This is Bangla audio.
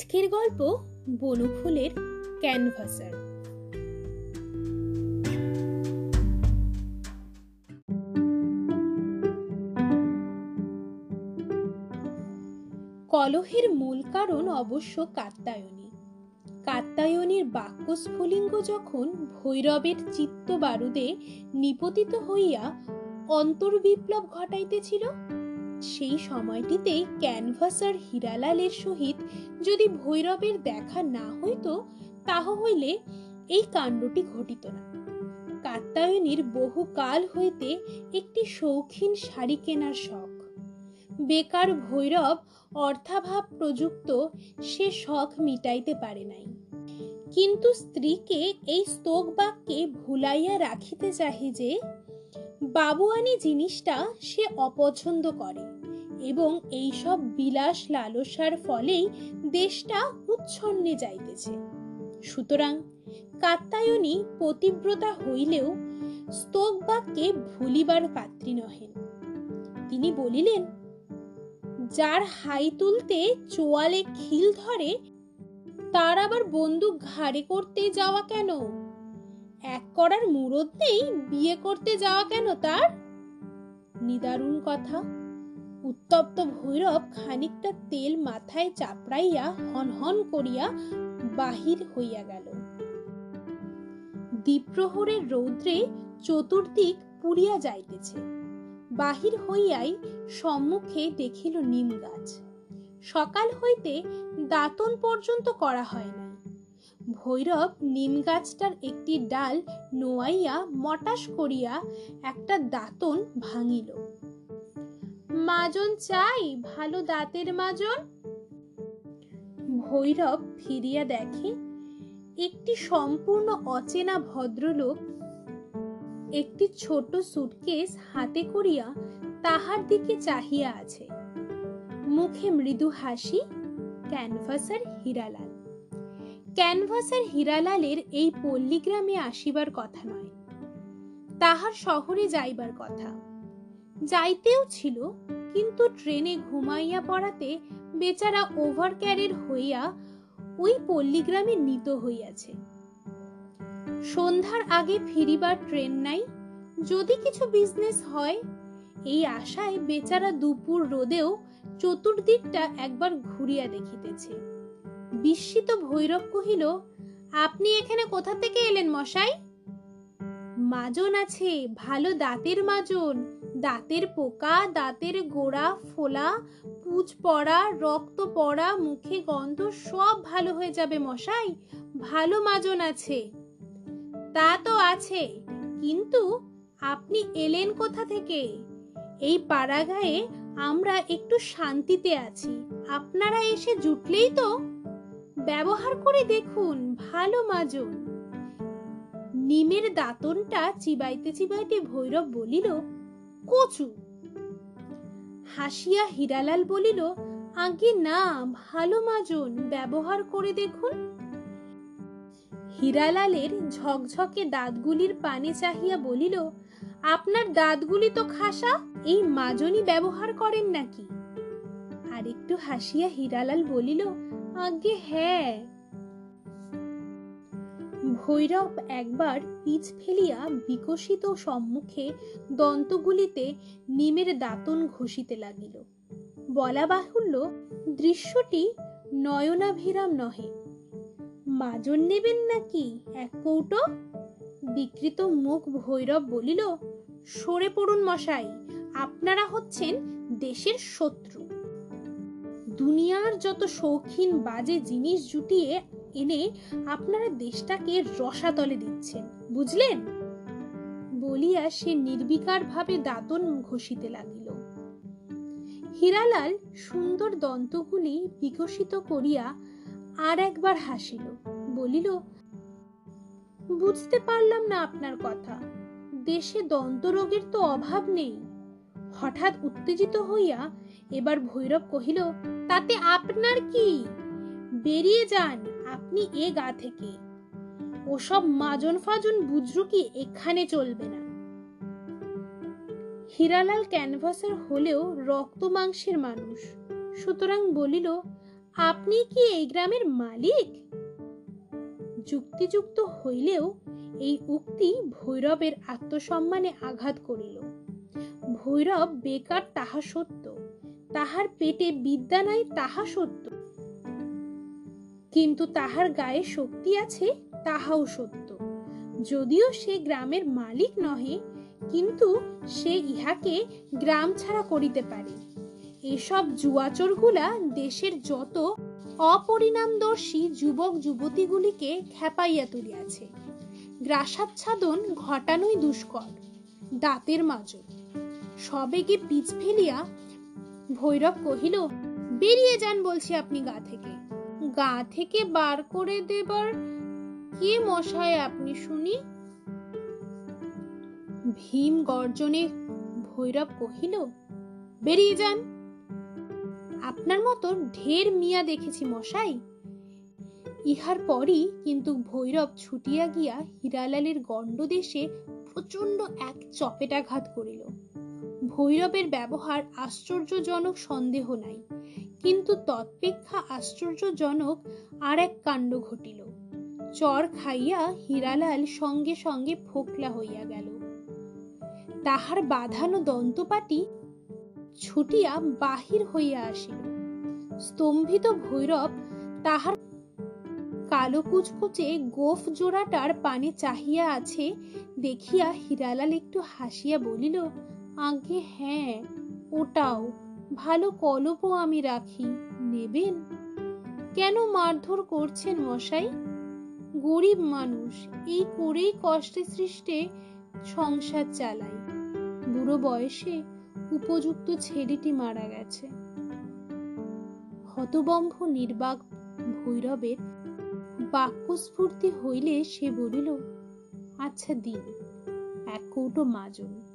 আজকের গল্প বনফুলের ক্যানভাসার। কলহের মূল কারণ অবশ্য কাত্তায়নী কাত্তায়নীর বাক্য স্ফুলিঙ্গ যখন ভৈরবের চিত্ত বারুদে নিপতিত হইয়া অন্তর্বিপ্লব ঘটাইতেছিল সেই সময়টিতে ক্যানভাসার হীরালালের সহিত যদি ভৈরবের দেখা না হইত, তাহ হইলে এই কাণ্ডটি ঘটিত না। কাত্তায়নীর বহু কাল হইতে একটি শৌখিন শাড়ি কেনার শখ। বেকার ভৈরব অর্থাভাব প্রযুক্ত, সে শখ মিটাইতে পারে নাই। কিন্তু স্ত্রীকে এই স্তোক বাক্যে ভুলাইয়া রাখিতে চাহে যে বাবুয়ানি জিনিসটা সে অপছন্দ করে এবং এইসব বিলাস লালসার ফলেই দেশটা উচ্ছন্নে যাইতেছে। সুতরাং কাত্তায়নী পতিব্রতা হইলেও স্তোক বাক্যে ভুলিবার পাত্রী নহেন। তিনি বলিলেন, যার হাই তুলতে চোয়ালে খিল ধরে, তার আবার বন্দুক ঘাড়ে করতে যাওয়া কেন? এক করার মুরদ নেই, বিয়ে করতে যাওয়া কেন তার? নিদারুণ কথা। উত্তপ্ত ভৈরব খানিকটা তেল মাথায় চাপড়াইয়া হনহন করিয়া বাহির হইয়া গেল। দ্বীপ্রহরের রৌদ্রে চতুর্দিক পুড়িয়া যাইতেছে। বাহির হইয়াই সম্মুখে দেখিল নিম গাছ। সকাল হইতে দাতন পর্যন্ত করা হয় নাই। ভৈরব নিম গাছটার একটি ডাল নোয়াইয়া মটাস করিয়া একটা দাঁতন ভাঙিল। মাজন চাই, ভালো দাঁতের মাজন? ভৈরব ফিরিয়া দেখে, একটি সম্পূর্ণ অচেনা ভদ্রলোক একটি ছোট সুটকেস হাতে করিয়া তাহার দিকে চাহিয়া আছে। মুখে মৃদু হাসি ক্যানভাসার হীরালাল। ক্যানভাসার হীরালালের এই পল্লীগ্রামে আসিবার কথা নয়। তাহার শহরে যাইবার কথা। যাইতেও ছিল, কিন্তু ট্রেনে ঘুমাইয়া পড়াতে বেচারা ওভার ক্যারের হইয়া ওই পল্লীগ্রামে নিত হইয়াছে। সন্ধ্যার আগে ফিরিবার ট্রেন নাই, যদি কিছু বিজনেস হয়, এই আশায় বেচারা দুপুর রোদেও চতুর্দিকটা একবার ঘুরিয়া দেখিতেছে। বিস্মিত ভৈরব কহিল, আপনি এখানে কোথা থেকে এলেন মশাই? মাজন আছে, ভালো দাঁতের মাজন। দাঁতের পোকা, দাঁতের গোড়া, ফোলা পুচ পড়া, রক্ত পড়া, মুখে গন্ধ, সব ভালো হয়ে যাবে মশাই, ভালো মাজন আছে। তা তো আছে, কিন্তু আপনি এলেন কোথা থেকে? এই পাড়াগায়ে আমরা একটু শান্তিতে আছি। আপনারা এসে জুটলেই তো? ব্যবহার করে দেখুন, ভালো মাজন নিমের দাঁতনটা চিবাইতে চিবাইতে ভৈরব বলিল, কচু। হাসিয়া হীরালাল বলিল, আগে না, ভালো মাজন, ব্যবহার করে দেখুন। হীরালালের ঝকঝকে দাঁতগুলির পানে চাহিয়া বলিল, আপনার দাঁতগুলি তো খাসা, এই মাজনি ব্যবহার করেন নাকি? আর একটু হাসিয়া হীরালাল বলিল আগে হ্যাঁ। ভৈরব একবার পিচ ফেলিয়া বিকশিত সম্মুখে দন্তগুলিতে নিমের দাঁতন ঘষিতে লাগিল। বলা বাহুল্য, দৃশ্যটি নয়নাভিরাম নহে। মাজন নেবেন নাকি এক কৌটো? বিকৃত মুখ ভৈরব বলিল, সরে পড়ুন মশাই, আপনারা হচ্ছেন দেশের শত্রু। দুনিয়ার যত শৌখিন বাজে জিনিস জুটিয়ে এনে আপনারা দেশটাকে রসাতলে দিচ্ছেন, বুঝলেন? বলিয়া সে নির্বিকার ভাবে দাঁতন ঘষিতে লাগিল। হীরালাল সুন্দর দন্তগুলি বিকশিত করিয়া আর একবার হাসিল, বলিল, বুঝতে পারলাম না আপনার কথা। দেশে দন্তরোগের তো অভাব নেই। হঠাৎ উত্তেজিত হইয়া এবার ভৈরব কহিল, তাতে আপনার কি? বেরিয়ে যান, আপনি এ গা থেকে। ওসব মাজন ফাজন বুজরুকি এখানে চলবে না। হীরালাল ক্যানভাসের হলেও রক্ত মাংসের মানুষ। সুতরাং বলিল, আপনি কি এই গ্রামের মালিক? যুক্তিযুক্ত হইলেও এই উক্তি ভৈরবের আত্মসম্মানে আঘাত করিল। ভৈরব বেকার তাহা সত্য। তাহার পেটে বিদ্যা নাই তাহা সত্য। কিন্তু তাহার গায়ে শক্তি আছে তাহাও সত্য। যদিও সে গ্রামের মালিক নহে, কিন্তু সে ইহাকে গ্রাম ছাড়া করিতে পারে। এসব জুয়াচোরগুলা দেশের যত অপরিণামদর্শী যুবক যুবতীগুলিকে খেপাইয়া তুলিয়াছে। গ্রাসাচ্ছাদন ঘটানোই দুষ্কর, দাঁতের মাজর। সবেগে পিছ ফেলিয়া ভৈরব কহিল, বেরিয়ে যান বলছি আপনি গা থেকে। গা থেকে বার করে দেবার কে মশায় আপনি শুনি? ভীম গর্জনে ভৈরব কহিল, বেরিয়ে যান। আপনার মতো ঢের মিয়া দেখেছি মশাই। ইহার পরই কিন্তু ভৈরব ছুটিয়া গিয়া হীরালালের গণ্ডদেশে প্রচণ্ড এক চপেটাঘাত করিল। ভৈরবের ব্যবহার আশ্চর্যজনক সন্দেহ নাই, কিন্তু তৎপেক্ষা আশ্চর্যজনক আর এক কাণ্ড ঘটিল। চর খাইয়া হীরালাল সঙ্গে সঙ্গে ফোকলা হইয়া গেল। তাহার বাঁধানো দন্তপাটি ছুটিয়া বাহির হইয়া আসিল। স্তম্ভিত ভৈরব তাহার কালো কুচকুচে গোফ জোড়াটার পানে চাহিয়া আছে, দেখিয়া হীরালাল একটু হাসিয়া বলিল আগে হ্যাঁ ওটাও। ভালো কলপও আমি রাখি। নেবেন? কেন মারধর করছেন মশাই? গরিব মানুষ, এই করেই কষ্টে সৃষ্টে সংসার চালাই। বুড়ো বয়সে উপযুক্ত ছেলেটি মারা গেছে। হতবম্ভ নির্বাক ভৈরবের বাক্যস্ফূর্তি হইলে সে বলিল আচ্ছা দিন, এক কৌটো মাজন।